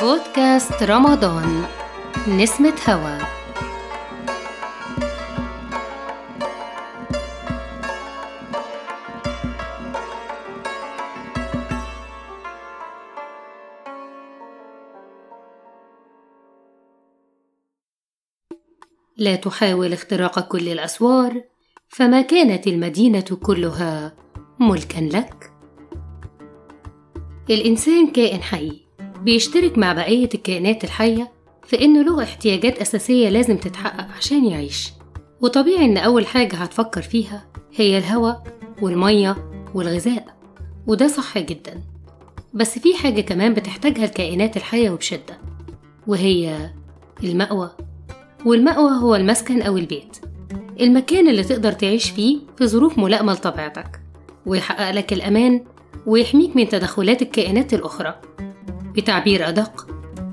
بودكاست رمضان. نسمة هوا. لا تحاول اختراق كل الأسوار فما كانت المدينة كلها ملكا لك. الإنسان كائن حي. بيشترك مع بقية الكائنات الحية في إنه له احتياجات أساسية لازم تتحقق عشان يعيش. وطبيعي إن أول حاجة هتفكر فيها هي الهواء والمية والغذاء وده صح جدا. بس في حاجة كمان بتحتاجها الكائنات الحية وبشدة وهي المأوى. والمأوى هو المسكن أو البيت. المكان اللي تقدر تعيش فيه في ظروف ملائمة لطبيعتك ويحقق لك الأمان ويحميك من تدخلات الكائنات الأخرى. بتعبير أدق.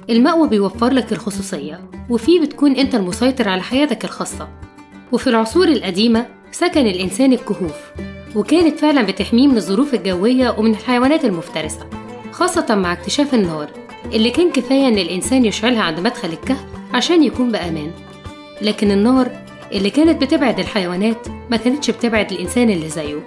المأوى بيوفر لك الخصوصية وفيه بتكون أنت المسيطر على حياتك الخاصة. وفي العصور القديمة سكن الإنسان الكهوف وكانت فعلا بتحميه من الظروف الجوية ومن الحيوانات المفترسة خاصة مع اكتشاف النار اللي كان كفاية إن الإنسان يشعلها عند مدخل الكهف عشان يكون بأمان. لكن النار اللي كانت بتبعد الحيوانات ما كانتش بتبعد الإنسان اللي زيه.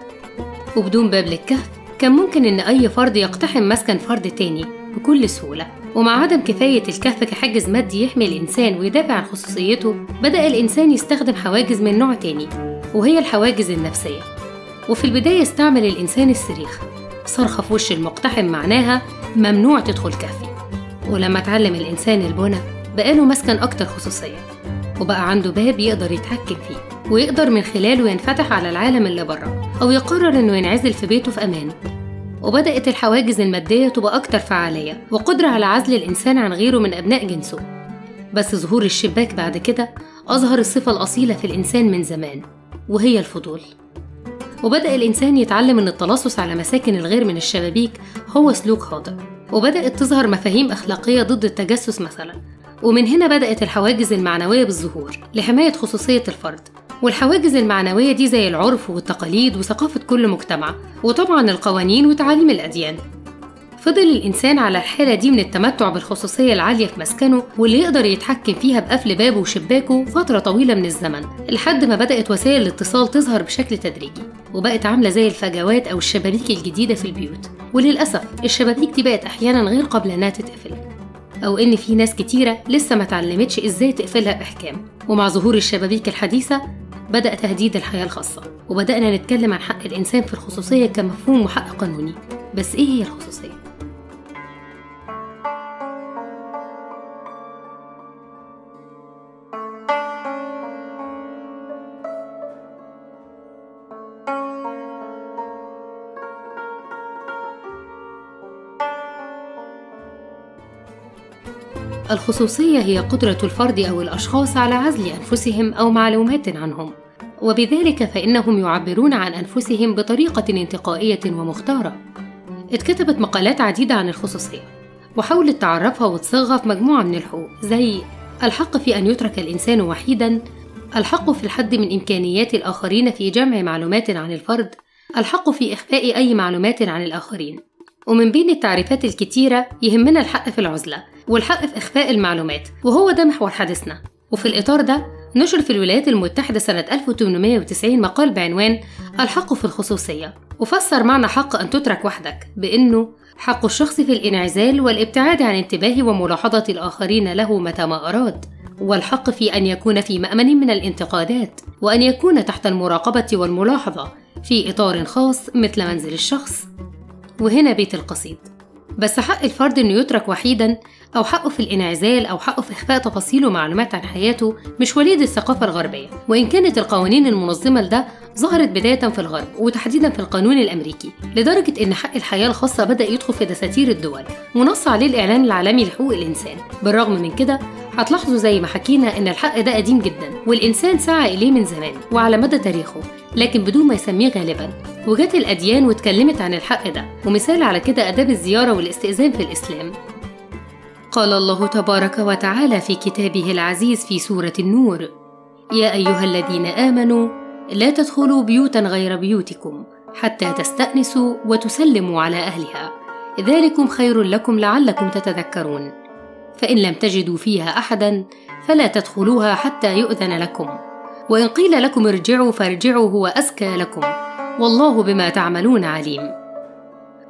وبدون باب للكهف كان ممكن إن أي فرد يقتحم مسكن فرد تاني. بكل سهولة. ومع عدم كفاية الكهف كحاجز مادي يحمي الإنسان ويدافع عن خصوصيته بدأ الإنسان يستخدم حواجز من نوع تاني وهي الحواجز النفسية. وفي البداية استعمل الإنسان الصريخ صرخة في وش المقتحم معناها ممنوع تدخل كهفي. ولما اتعلم الإنسان البنى بقاله مسكن أكتر خصوصية. وبقى عنده باب يقدر يتحكم فيه ويقدر من خلاله ينفتح على العالم اللي بره أو يقرر إنه ينعزل في بيته في أمان. وبدأت الحواجز المادية تبقى أكتر فعالية وقدرة على عزل الإنسان عن غيره من أبناء جنسه. بس ظهور الشباك بعد كده أظهر الصفة الأصيلة في الإنسان من زمان وهي الفضول. وبدأ الإنسان يتعلم أن التلصص على مساكن الغير من الشبابيك هو سلوك خاطئ. وبدأت تظهر مفاهيم أخلاقية ضد التجسس مثلا. ومن هنا بدأت الحواجز المعنوية بالظهور لحماية خصوصية الفرد. والحواجز المعنوية دي زي العرف والتقاليد وثقافة كل مجتمع وطبعا القوانين وتعاليم الأديان. فضل الإنسان على الحالة دي من التمتع بالخصوصية العالية في مسكنه واللي يقدر يتحكم فيها بقفل بابه وشباكه فترة طويلة من الزمن لحد ما بدأت وسائل الاتصال تظهر بشكل تدريجي وبقت عاملة زي الفجوات أو الشبابيك الجديدة في البيوت. وللأسف الشبابيك دي بقت أحيانا غير قابلة إنها تتقفل. أو إن في ناس كتيرة لسه ما تعلمتش إزاي تقفلها بإحكام. ومع ظهور الشبابيك الحديثة بدأ تهديد الحياة الخاصة وبدأنا نتكلم عن حق الإنسان في الخصوصية كمفهوم وحق قانوني بس إيه هي الخصوصية؟ الخصوصية هي قدرة الفرد أو الأشخاص على عزل أنفسهم أو معلومات عنهم، وبذلك فإنهم يعبرون عن أنفسهم بطريقة انتقائية ومختارة. اتكتبت مقالات عديدة عن الخصوصية، وحاولت تعرفها وتصيغها في مجموعة من الحقوق زي الحق في أن يترك الإنسان وحيدًا، الحق في الحد من إمكانيات الآخرين في جمع معلومات عن الفرد، الحق في إخفاء أي معلومات عن الآخرين. ومن بين التعريفات الكتيرة يهمنا الحق في العزلة والحق في إخفاء المعلومات وهو ده محور حديثنا وفي الإطار ده نشر في الولايات المتحدة سنة 1890 مقال بعنوان الحق في الخصوصية. وفسر معنى حق أن تترك وحدك بأنه حق الشخص في الانعزال والابتعاد عن انتباه وملاحظة الآخرين له متى ما أراد والحق في أن يكون في مأمن من الانتقادات وأن يكون تحت المراقبة والملاحظة في إطار خاص مثل منزل الشخص. وهنا بيت القصيد. بس حق الفرد إنه يترك وحيدا أو حقه في الإنعزال أو حقه في إخفاء تفاصيل ومعلومات عن حياته مش وليد الثقافة الغربية. وإن كانت القوانين المنظمة لده ظهرت بداية في الغرب وتحديدا في القانون الأمريكي لدرجة إن حق الحياة الخاصة بدأ يدخل في دساتير الدول ونص عليه الإعلان العالمي لحقوق الإنسان. بالرغم من كده هتلاحظوا زي ما حكينا إن الحق ده قديم جدا والإنسان سعى إليه من زمان وعلى مدى تاريخه لكن بدون ما يسميه غالبا وجت الأديان واتكلمت عن الحق ده. ومثال على كده آداب الزيارة والاستئذان في الإسلام. قال الله تبارك وتعالى في كتابه العزيز في سورة النور يا أيها الذين آمنوا لا تدخلوا بيوتا غير بيوتكم حتى تستأنسوا وتسلموا على أهلها. ذلكم خير لكم لعلكم تتذكرون. فإن لم تجدوا فيها أحدا فلا تدخلوها حتى يؤذن لكم. وإن قيل لكم ارجعوا فارجعوا هو أزكى لكم. والله بما تعملون عليم.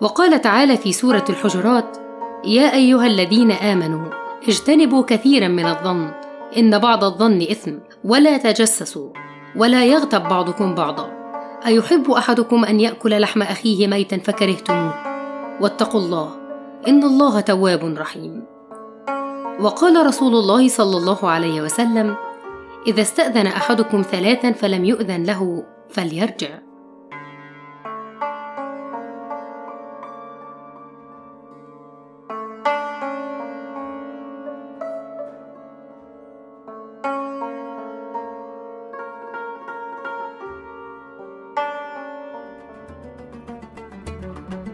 وقال تعالى في سورة الحجرات يا أيها الذين آمنوا اجتنبوا كثيرا من الظن إن بعض الظن إثم ولا تجسسوا ولا يغتب بعضكم بعضا. أيحب أحدكم أن يأكل لحم أخيه ميتا فكرهتموه؟ واتقوا الله إن الله تواب رحيم. وقال رسول الله صلى الله عليه وسلم إذا استأذن أحدكم ثلاثا فلم يؤذن له فليرجع.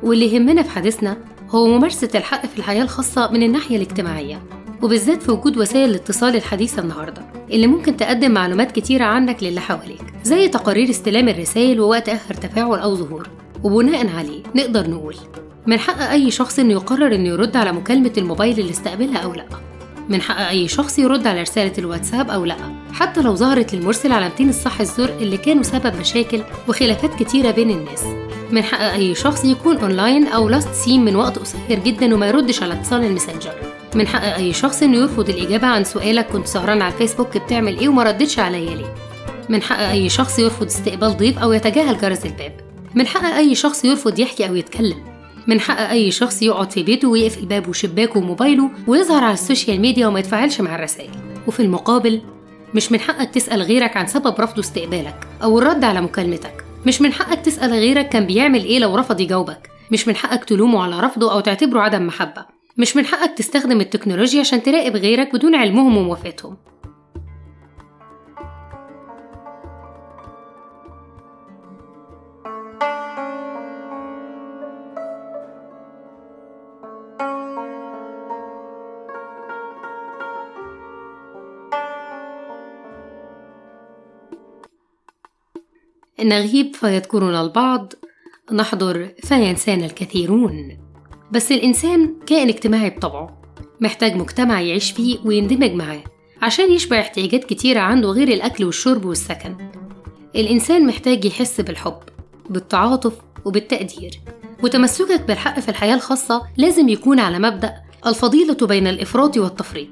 واللي يهمنا في حديثنا هو ممارسة الحق في الحياة الخاصة من الناحية الاجتماعية وبالذات في وجود وسائل الاتصال الحديثة النهاردة اللي ممكن تقدم معلومات كتيرة عنك للي حواليك زي تقارير استلام الرسائل ووقت آخر تفاعل أو ظهور وبناء عليه نقدر نقول من حق أي شخص إنه يقرر إنه يرد على مكالمة الموبايل اللي استقبلها أو لأ؟ من حق أي شخص يرد على رسالة الواتساب أو لأ؟ حتى لو ظهرت للمرسل علامتين الصح الزر اللي كانوا سبب مشاكل وخلافات كتيرة بين الناس. من حق أي شخص يكون أونلاين أو last seen من وقت قصير جدا وما يردش على اتصال الماسنجر. من حق أي شخص إنه يرفض الإجابة عن سؤالك كنت سهران على الفيسبوك بتعمل إيه وما ردتش عليا ليه. من حق أي شخص يرفض استقبال ضيف أو يتجاهل جرس الباب. من حق أي شخص يرفض يحكي أو يتكلم. من حق أي شخص يقعد في بيته ويقفل بابه وشباكه وموبايله ويظهر على ال social media وما يتفاعلش مع الرسائل. وفي المقابل مش من حقك تسأل غيرك عن سبب رفضه استقبالك أو الرد على مكالمتك. مش من حقك تسأل غيرك كان بيعمل إيه لو رفض يجاوبك. مش من حقك تلومه على رفضه أو تعتبره عدم محبة. مش من حقك تستخدم التكنولوجيا عشان تراقب غيرك بدون علمهم وموافقتهم. نغيب فيذكرنا البعض نحضر فينسانا الكثيرون. بس الإنسان كائن اجتماعي بطبعه محتاج مجتمع يعيش فيه ويندمج معاه عشان يشبع احتياجات كتيرة عنده غير الأكل والشرب والسكن. الإنسان محتاج يحس بالحب بالتعاطف وبالتقدير. وتمسكك بالحق في الحياة الخاصة لازم يكون على مبدأ الفضيلة بين الإفراط والتفريط.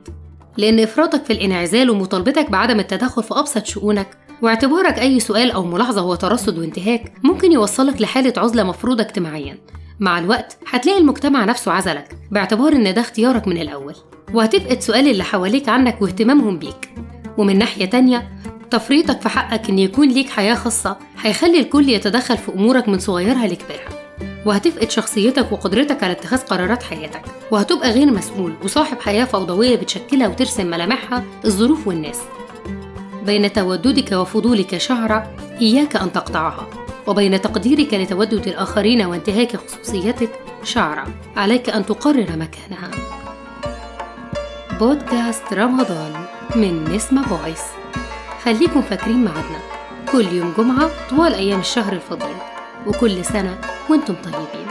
لأن إفراطك في الانعزال ومطالبتك بعدم التدخل في أبسط شؤونك واعتبارك أي سؤال أو ملاحظة هو ترصد وانتهاك ممكن يوصلك لحالة عزلة مفروضة اجتماعيا. مع الوقت هتلاقي المجتمع نفسه عزلك باعتبار إن ده اختيارك من الأول. وهتفقد سؤال اللي حواليك عنك واهتمامهم بيك. ومن ناحية تانية تفريطك في حقك إن يكون ليك حياة خاصة هيخلي الكل يتدخل في أمورك من صغيرها لكبيرها. وهتفقد شخصيتك وقدرتك على اتخاذ قرارات حياتك. وهتبقى غير مسؤول وصاحب حياة فوضوية بتشكلها وترسم ملامحها الظروف والناس. بين توددك وفضولك شعرة إياك أن تقطعها. وبين تقديرك لتودد الآخرين وانتهاك خصوصيتك شعرة عليك أن تقرر مكانها. بودكاست رمضان من نسمة فويس. خليكم فاكرين معادنا كل يوم جمعة طوال أيام الشهر الفضيل. وكل سنة وأنتم طيبين.